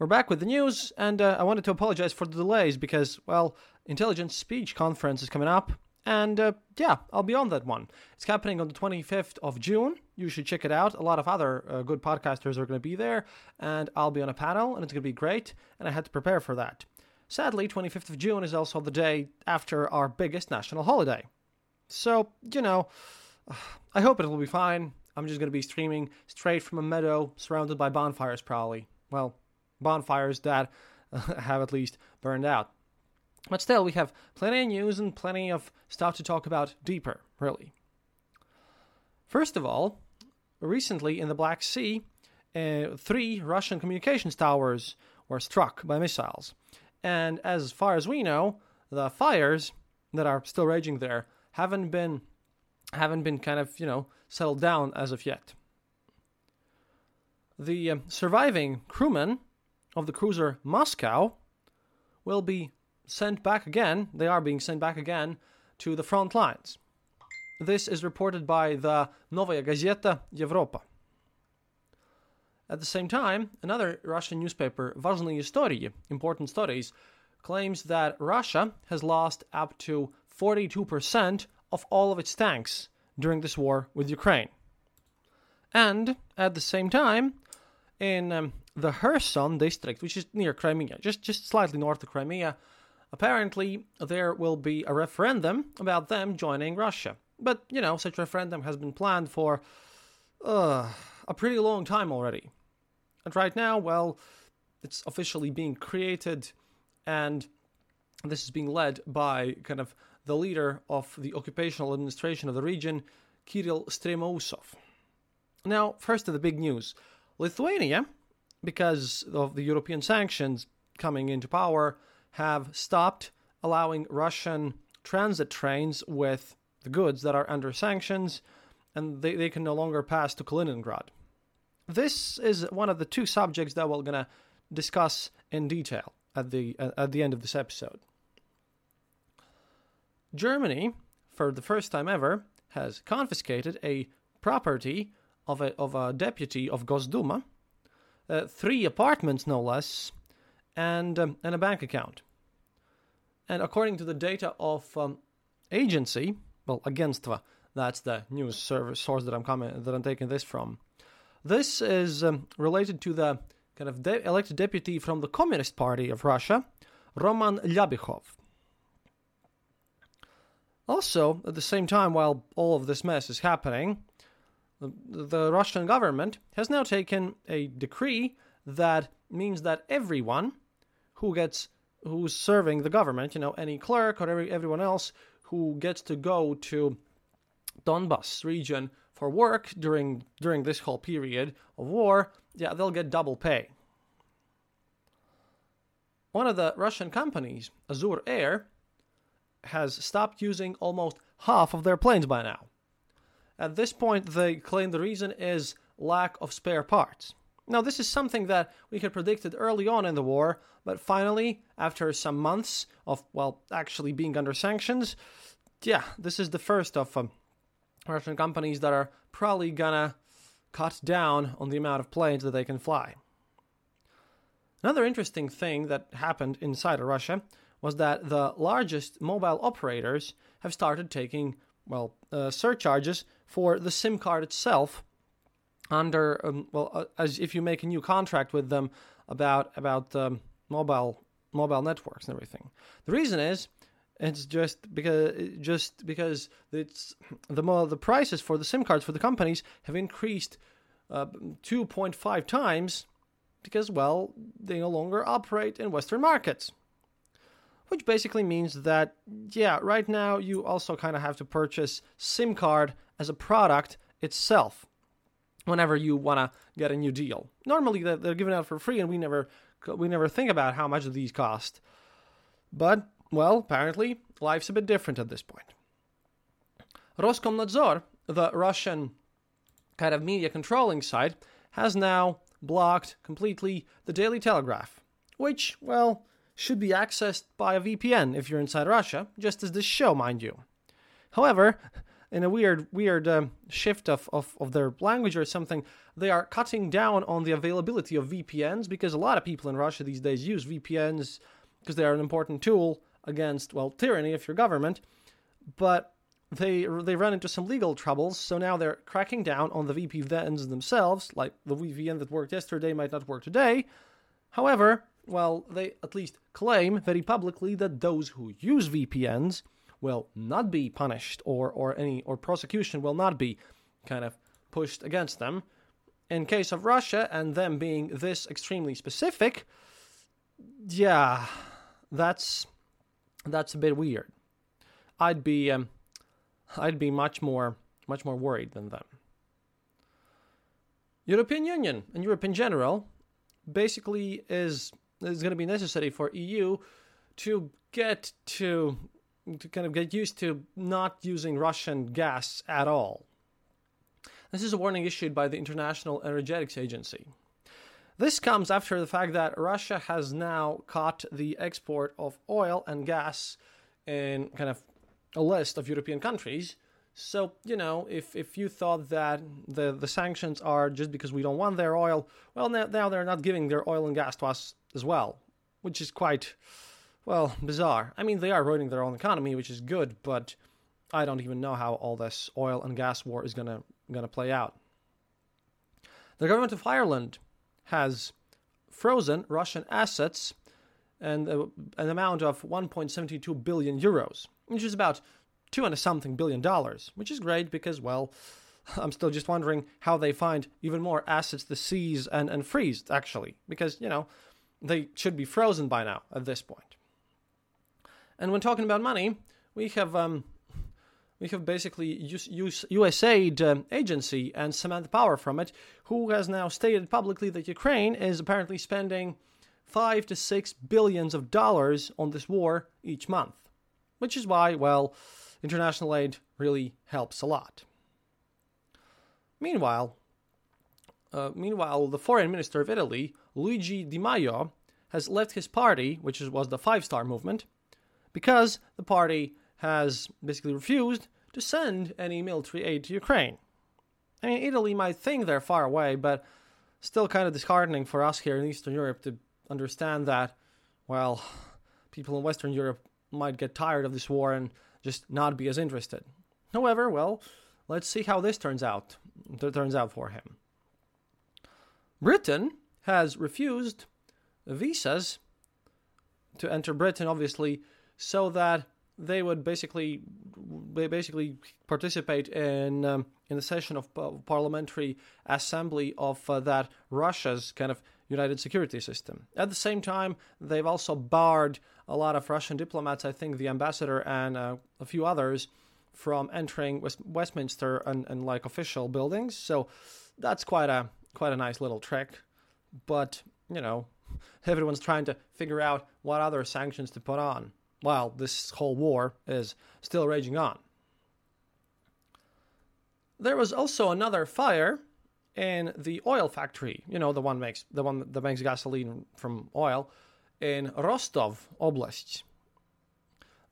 We're back with the news, and uh, I wanted to apologize for the delays because, well, Intelligent Speech Conference is coming up, and uh, yeah, I'll be on that one. It's happening on the 25th of June. You should check it out. A lot of other uh, good podcasters are going to be there, and I'll be on a panel, and it's going to be great, and I had to prepare for that. Sadly, 25th of June is also the day after our biggest national holiday. So, you know, I hope it will be fine. I'm just going to be streaming straight from a meadow surrounded by bonfires, probably. Well, bonfires that have at least burned out. But still, we have plenty of news and plenty of stuff to talk about deeper, really. First of all, recently in the Black Sea, uh, three Russian communications towers were struck by missiles. And as far as we know, the fires that are still raging there haven't been haven't been kind of, you know, settled down as of yet. The uh, surviving crewmen of the cruiser Moscow will be sent back again. They are being sent back again to the front lines. This is reported by the Novaya Gazeta Europa. At the same time, another Russian newspaper, Vazhny Istoriy, Important Stories, claims that Russia has lost up to 42% of all of its tanks during this war with Ukraine. And at the same time, in um, the Kherson district, which is near Crimea, just, just slightly north of Crimea, apparently there will be a referendum about them joining Russia. But, you know, such referendum has been planned for uh, a pretty long time already. And right now, well, it's officially being created, and this is being led by kind of the leader of the occupational administration of the region, Kirill Stremousov. Now, first to the big news Lithuania, because of the European sanctions coming into power, have stopped allowing Russian transit trains with the goods that are under sanctions, and they, they can no longer pass to Kaliningrad. This is one of the two subjects that we're going to discuss in detail at the, at the end of this episode. Germany, for the first time ever, has confiscated a property of a, of a deputy of Gosduma, uh, three apartments no less, and, um, and a bank account. And according to the data of um, agency, well, Agentstva, that's the news service source that I'm coming, that I'm taking this from. This is um, related to the kind of de- elected deputy from the Communist Party of Russia, Roman Lyabikhov. Also, at the same time, while all of this mess is happening, the, Russian government has now taken a decree that means that everyone who gets who's serving the government, you know, any clerk or every, everyone else who gets to go to Donbas region for work during during this whole period of war, yeah, they'll get double pay. One of the Russian companies, Azur Air, has stopped using almost half of their planes by now. At this point, they claim the reason is lack of spare parts. Now, this is something that we had predicted early on in the war, but finally, after some months of, well, actually being under sanctions, yeah, this is the first of um, Russian companies that are probably gonna cut down on the amount of planes that they can fly. Another interesting thing that happened inside of Russia was that the largest mobile operators have started taking, well, uh, surcharges for the SIM card itself under, um, well, uh, as if you make a new contract with them about about um, mobile mobile networks and everything. The reason is it's just because just because it's the more the prices for the SIM cards for the companies have increased uh, 2.5 times because well they no longer operate in Western markets, which basically means that yeah right now you also kind of have to purchase SIM card as a product itself whenever you want to get a new deal. Normally they're given out for free and we never we never think about how much these cost, but well, apparently, life's a bit different at this point. Roskomnadzor, the Russian kind of media controlling side, has now blocked completely the Daily Telegraph, which, well, should be accessed by a VPN if you're inside Russia, just as this show, mind you. However, in a weird, weird um, shift of, of, of their language or something, they are cutting down on the availability of VPNs because a lot of people in Russia these days use VPNs because they are an important tool against well tyranny if you're government, but they they run into some legal troubles. So now they're cracking down on the VPNs themselves. Like the VPN that worked yesterday might not work today. However, well, they at least claim very publicly that those who use VPNs will not be punished or or any or prosecution will not be kind of pushed against them. In case of Russia and them being this extremely specific, yeah, that's that's a bit weird. I'd be um, I'd be much more much more worried than them. European Union and Europe in general basically is is going to be necessary for EU to get to to kind of get used to not using Russian gas at all. This is a warning issued by the International Energetics Agency. This comes after the fact that Russia has now caught the export of oil and gas in kind of a list of European countries. So, you know, if, if you thought that the, the sanctions are just because we don't want their oil, well, now, now they're not giving their oil and gas to us as well, which is quite, well, bizarre. I mean, they are ruining their own economy, which is good, but I don't even know how all this oil and gas war is gonna gonna play out. The government of Ireland has frozen Russian assets and uh, an amount of 1.72 billion euros, which is about two and a something billion dollars, which is great because, well, I'm still just wondering how they find even more assets to seize and, and freeze, actually, because, you know, they should be frozen by now at this point. And when talking about money, we have um, we have basically USAID um, agency and Samantha Power from it, who has now stated publicly that Ukraine is apparently spending five to six billions of dollars on this war each month, which is why, well, international aid really helps a lot. Meanwhile, uh, meanwhile, the foreign minister of Italy, Luigi Di Maio, has left his party, which was the Five Star Movement, because the party has basically refused to send any military aid to Ukraine. I mean, Italy might think they're far away, but still kind of disheartening for us here in Eastern Europe to understand that, well, people in Western Europe might get tired of this war and just not be as interested. However, well, let's see how this turns out. Turns out for him. Britain has refused visas to enter Britain, obviously, so that they would basically they basically participate in um, in the session of parliamentary assembly of uh, that Russia's kind of united security system. At the same time, they've also barred a lot of Russian diplomats, I think the ambassador and uh, a few others, from entering West- Westminster and, and like official buildings. So that's quite a quite a nice little trick. But you know, everyone's trying to figure out what other sanctions to put on while this whole war is still raging on. There was also another fire in the oil factory, you know, the one makes the one that makes gasoline from oil in Rostov Oblast.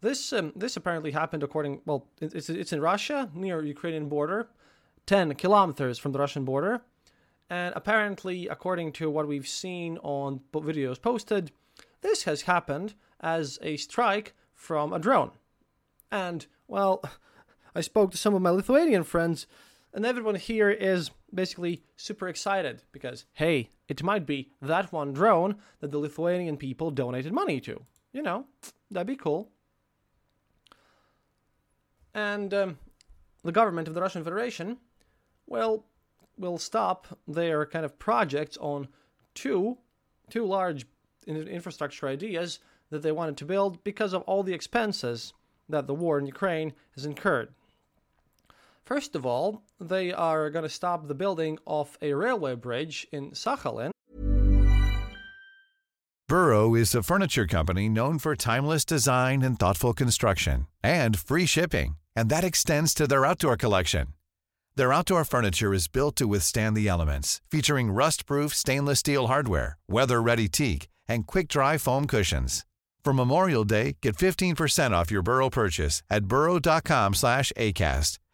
This um, this apparently happened according well, it's it's in Russia near Ukrainian border, ten kilometers from the Russian border, and apparently, according to what we've seen on videos posted, this has happened as a strike from a drone. And well, I spoke to some of my Lithuanian friends, and everyone here is basically super excited because hey, it might be that one drone that the Lithuanian people donated money to. You know, that'd be cool and um, the government of the Russian Federation, well, will stop their kind of projects on two two large infrastructure ideas that they wanted to build because of all the expenses that the war in Ukraine has incurred. First of all, they are going to stop the building of a railway bridge in Sakhalin. Burrow is a furniture company known for timeless design and thoughtful construction and free shipping and that extends to their outdoor collection. Their outdoor furniture is built to withstand the elements, featuring rust-proof stainless steel hardware, weather-ready teak, and quick-dry foam cushions. For Memorial Day, get 15% off your Burrow purchase at burrow.com/acast,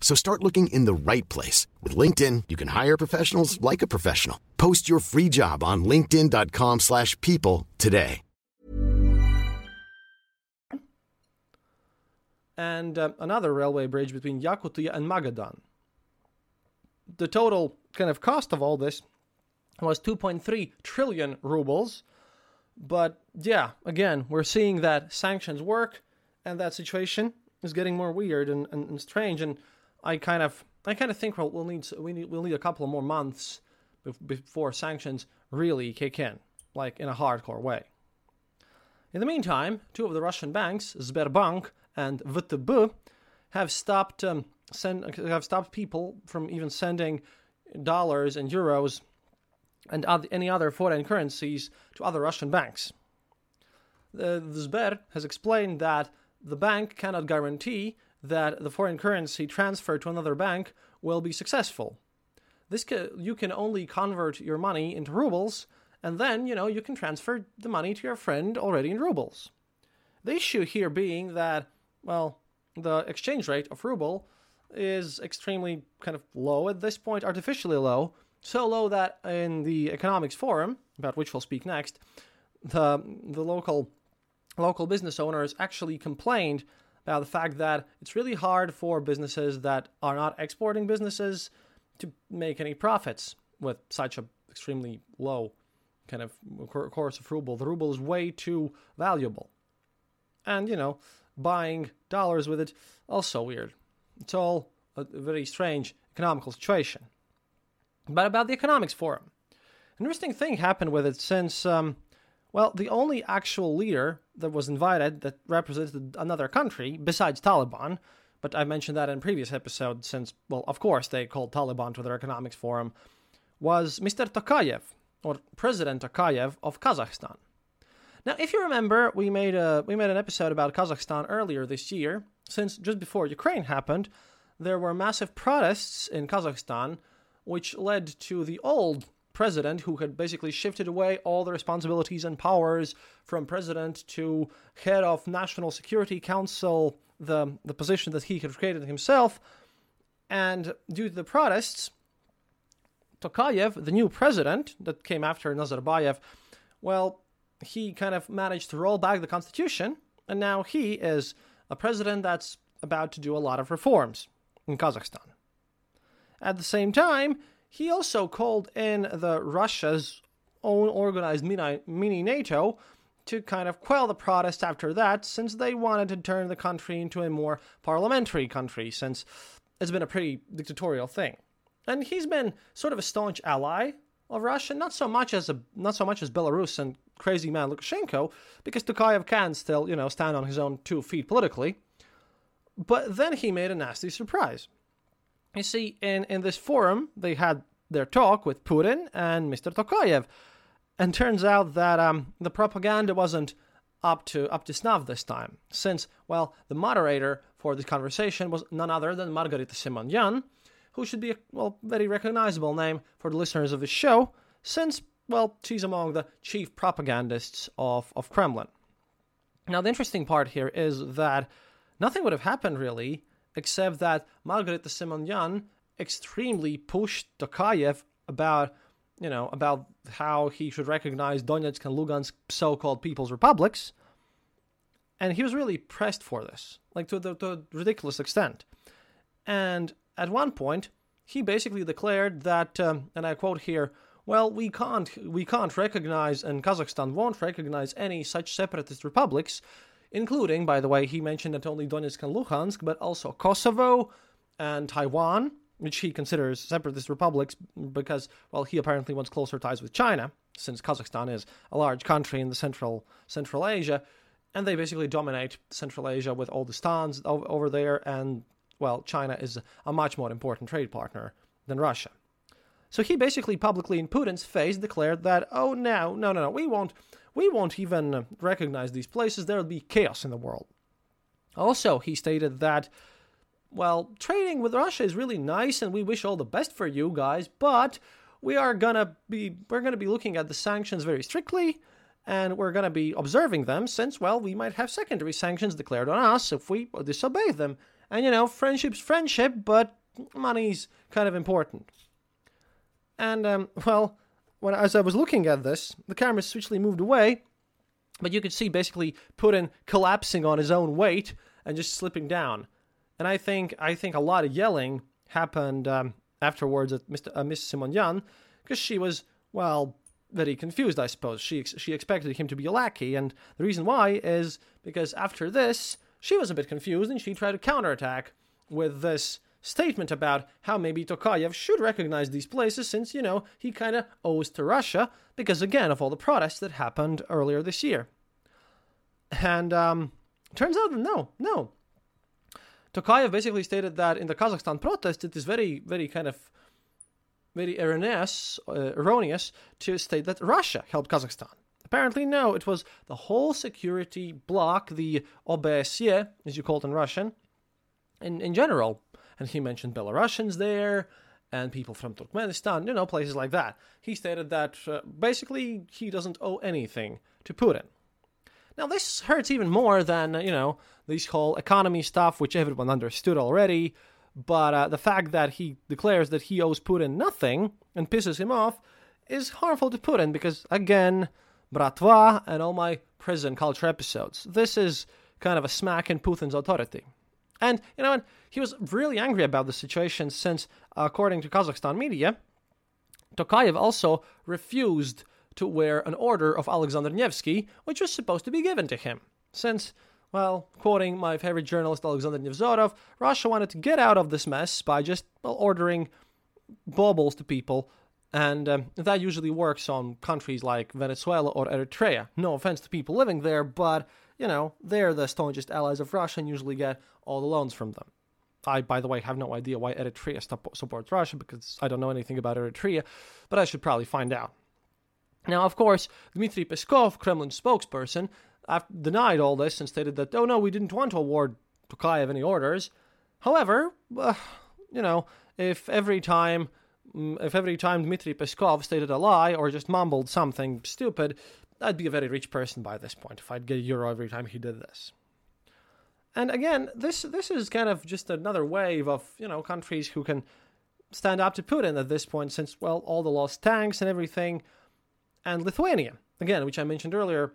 So start looking in the right place. With LinkedIn, you can hire professionals like a professional. Post your free job on linkedin.com slash people today. and uh, another railway bridge between Yakutia and Magadan. The total kind of cost of all this was 2.3 trillion rubles. But yeah, again, we're seeing that sanctions work, and that situation is getting more weird and, and, and strange. And I kind of, I kind of think we'll, we'll need we need we'll need a couple of more months before sanctions really kick in, like in a hardcore way. In the meantime, two of the Russian banks, Sberbank and VTB have stopped um, send have stopped people from even sending dollars and euros and any other foreign currencies to other Russian banks. The, the Sber has explained that the bank cannot guarantee that the foreign currency transferred to another bank will be successful. This ca- you can only convert your money into rubles, and then you know you can transfer the money to your friend already in rubles. The issue here being that well, the exchange rate of ruble is extremely kind of low at this point, artificially low, so low that in the economics forum, about which we'll speak next, the the local local business owners actually complained about the fact that it's really hard for businesses that are not exporting businesses to make any profits with such a extremely low kind of course of ruble. The ruble is way too valuable. And, you know, buying dollars with it, also weird. It's all a very strange economical situation. But about the economics forum, an interesting thing happened with it since, um, well, the only actual leader that was invited that represented another country besides Taliban, but I mentioned that in previous episode since, well, of course they called Taliban to their economics forum, was Mr. Tokayev, or President Tokayev of Kazakhstan. Now, if you remember, we made a we made an episode about Kazakhstan earlier this year. Since just before Ukraine happened, there were massive protests in Kazakhstan, which led to the old president who had basically shifted away all the responsibilities and powers from president to head of National Security Council, the the position that he had created himself. And due to the protests, Tokayev, the new president that came after Nazarbayev, well, he kind of managed to roll back the constitution, and now he is a president that's about to do a lot of reforms in Kazakhstan. At the same time, he also called in the Russia's own organized mini NATO to kind of quell the protest after that, since they wanted to turn the country into a more parliamentary country, since it's been a pretty dictatorial thing. And he's been sort of a staunch ally of Russia, not so much as a not so much as Belarus and crazy man Lukashenko, because Tokayev can still, you know, stand on his own two feet politically. But then he made a nasty surprise. You see, in, in this forum, they had their talk with Putin and Mr. Tokayev. And turns out that um, the propaganda wasn't up to up to snuff this time, since well, the moderator for this conversation was none other than Margarita Simonyan, who should be a well very recognizable name for the listeners of the show, since well she's among the chief propagandists of of Kremlin. Now the interesting part here is that nothing would have happened really, except that Margarita Simonyan extremely pushed Tokayev about you know, about how he should recognize Donetsk and Lugansk so-called people's republics, and he was really pressed for this, like to the to a ridiculous extent. And at one point, he basically declared that, um, and I quote here, "Well, we can't we can't recognize, and Kazakhstan won't recognize any such separatist republics." Including, by the way, he mentioned not only Donetsk and Luhansk, but also Kosovo and Taiwan, which he considers separatist republics because, well, he apparently wants closer ties with China, since Kazakhstan is a large country in the central Central Asia, and they basically dominate Central Asia with all the stans over there, and well, China is a much more important trade partner than Russia. So he basically publicly in Putin's face declared that, oh no, no, no, no, we won't, we won't even recognize these places. There will be chaos in the world. Also, he stated that well, trading with Russia is really nice and we wish all the best for you guys, but we are gonna be we're gonna be looking at the sanctions very strictly and we're gonna be observing them since well we might have secondary sanctions declared on us if we disobey them. And you know, friendship's friendship, but money's kind of important. And um, well, when as I was looking at this, the camera swiftly moved away, but you could see basically Putin collapsing on his own weight and just slipping down and I think I think a lot of yelling happened um, afterwards at Mr. Uh, Miss Simonyan because she was well very confused. I suppose she she expected him to be a lackey, and the reason why is because after this she was a bit confused and she tried to counterattack with this statement about how maybe Tokayev should recognize these places since you know he kind of owes to Russia because again of all the protests that happened earlier this year. And um, turns out no, no, Tokayev basically stated that in the Kazakhstan protest, it is very, very kind of very erroneous, uh, erroneous to state that Russia helped Kazakhstan. Apparently, no, it was the whole security bloc, the OBSE, as you call it in Russian, in, in general. And he mentioned Belarusians there and people from Turkmenistan, you know, places like that. He stated that uh, basically he doesn't owe anything to Putin. Now, this hurts even more than, you know, this whole economy stuff, which everyone understood already. But uh, the fact that he declares that he owes Putin nothing and pisses him off is harmful to Putin because, again, Bratva and all my prison culture episodes. This is kind of a smack in Putin's authority. And, you know, he was really angry about the situation since, according to Kazakhstan media, Tokayev also refused to wear an order of Alexander Nevsky, which was supposed to be given to him. Since, well, quoting my favorite journalist Alexander Nevzorov, Russia wanted to get out of this mess by just well, ordering baubles to people, and um, that usually works on countries like Venezuela or Eritrea. No offense to people living there, but, you know, they're the staunchest allies of Russia and usually get all the loans from them. I, by the way, have no idea why Eritrea supports Russia because I don't know anything about Eritrea, but I should probably find out. Now, of course, Dmitry Peskov, Kremlin spokesperson, denied all this and stated that, oh no, we didn't want to award Tokayev any orders. However, uh, you know, if every time Mm, if every time Dmitry Peskov stated a lie or just mumbled something stupid, I'd be a very rich person by this point if I'd get a euro every time he did this. And again, this this is kind of just another wave of you know countries who can stand up to Putin at this point, since well all the lost tanks and everything and Lithuania, again, which I mentioned earlier,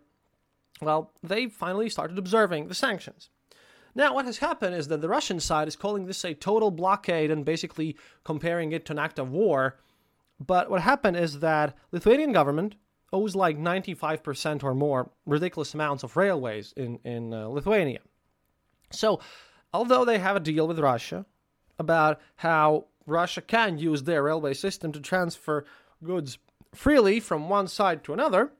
well, they finally started observing the sanctions. Now, what has happened is that the Russian side is calling this a total blockade and basically comparing it to an act of war. But what happened is that Lithuanian government owes like 95% or more ridiculous amounts of railways in, in uh, Lithuania. So, although they have a deal with Russia about how Russia can use their railway system to transfer goods freely from one side to another.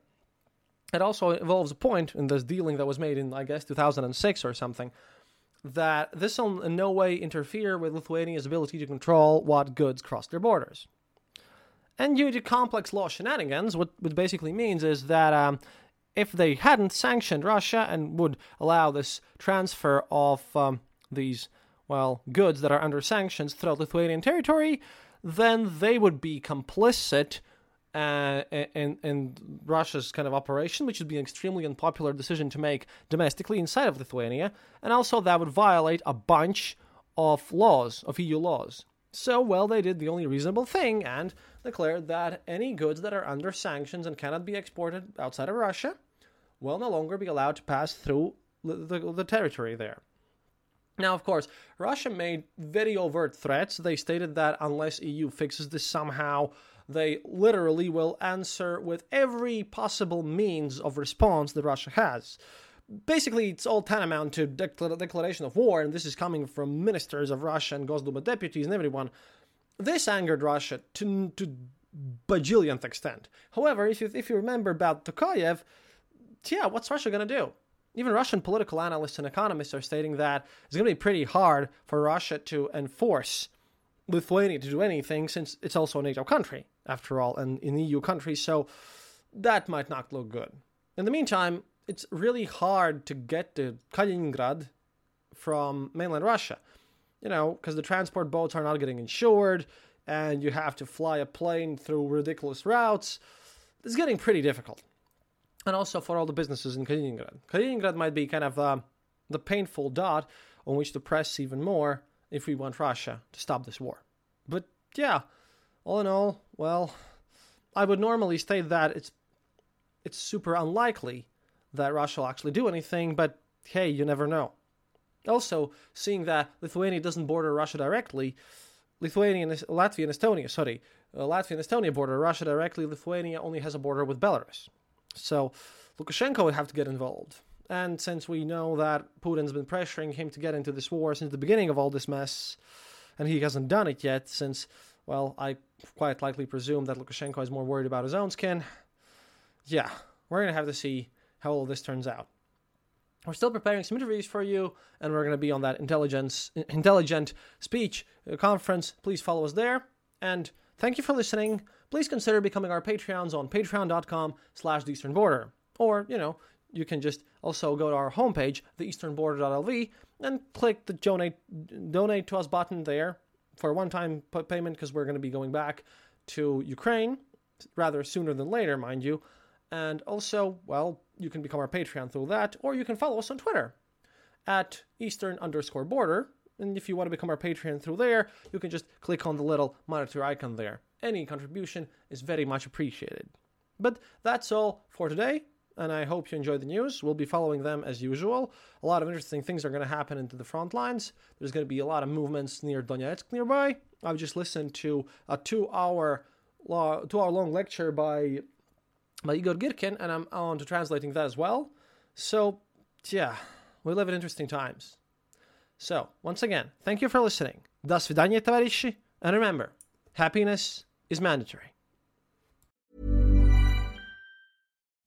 It also involves a point in this dealing that was made in, I guess, 2006 or something, that this will in no way interfere with Lithuania's ability to control what goods cross their borders. And due to complex law shenanigans, what, what basically means is that um, if they hadn't sanctioned Russia and would allow this transfer of um, these, well, goods that are under sanctions throughout Lithuanian territory, then they would be complicit uh, in, in Russia's kind of operation, which would be an extremely unpopular decision to make domestically inside of Lithuania, and also that would violate a bunch of laws, of EU laws. So, well, they did the only reasonable thing and declared that any goods that are under sanctions and cannot be exported outside of Russia will no longer be allowed to pass through the, the, the territory there. Now, of course, Russia made very overt threats. They stated that unless EU fixes this somehow, they literally will answer with every possible means of response that Russia has. Basically, it's all tantamount to declaration of war, and this is coming from ministers of Russia and Gosduma deputies and everyone. This angered Russia to to bajillionth extent. However, if you if you remember about Tokayev, yeah, what's Russia going to do? Even Russian political analysts and economists are stating that it's going to be pretty hard for Russia to enforce Lithuania to do anything since it's also a NATO country, after all, and in EU countries, so that might not look good. In the meantime, it's really hard to get to Kaliningrad from mainland Russia, you know, because the transport boats are not getting insured, and you have to fly a plane through ridiculous routes. It's getting pretty difficult. And also for all the businesses in Kaliningrad. Kaliningrad might be kind of uh, the painful dot on which to press even more if we want Russia to stop this war. But yeah, all in all, well, I would normally state that it's it's super unlikely that Russia will actually do anything, but hey, you never know. Also, seeing that Lithuania doesn't border Russia directly, Lithuania and Latvia and Estonia, sorry, uh, Latvia and Estonia border Russia directly. Lithuania only has a border with Belarus. So Lukashenko would have to get involved. And since we know that Putin's been pressuring him to get into this war since the beginning of all this mess, and he hasn't done it yet, since, well, I quite likely presume that Lukashenko is more worried about his own skin, yeah, we're going to have to see how all this turns out. We're still preparing some interviews for you, and we're going to be on that intelligence, intelligent speech uh, conference. Please follow us there. And thank you for listening. Please consider becoming our Patreons on patreon.com slash the eastern border. Or, you know, you can just also go to our homepage, theeasternborder.lv, and click the donate donate to us button there for a one-time payment because we're going to be going back to Ukraine rather sooner than later, mind you. And also, well, you can become our Patreon through that, or you can follow us on Twitter at Eastern underscore border. And if you want to become our Patreon through there, you can just click on the little monitor icon there. Any contribution is very much appreciated. But that's all for today and I hope you enjoyed the news. We'll be following them as usual. A lot of interesting things are going to happen into the front lines. There's going to be a lot of movements near Donetsk nearby. I've just listened to a two-hour, two-hour-long lecture by by Igor Girkin, and I'm on to translating that as well. So, yeah, we live in interesting times. So, once again, thank you for listening. До свидания, товарищи. And remember, happiness is mandatory.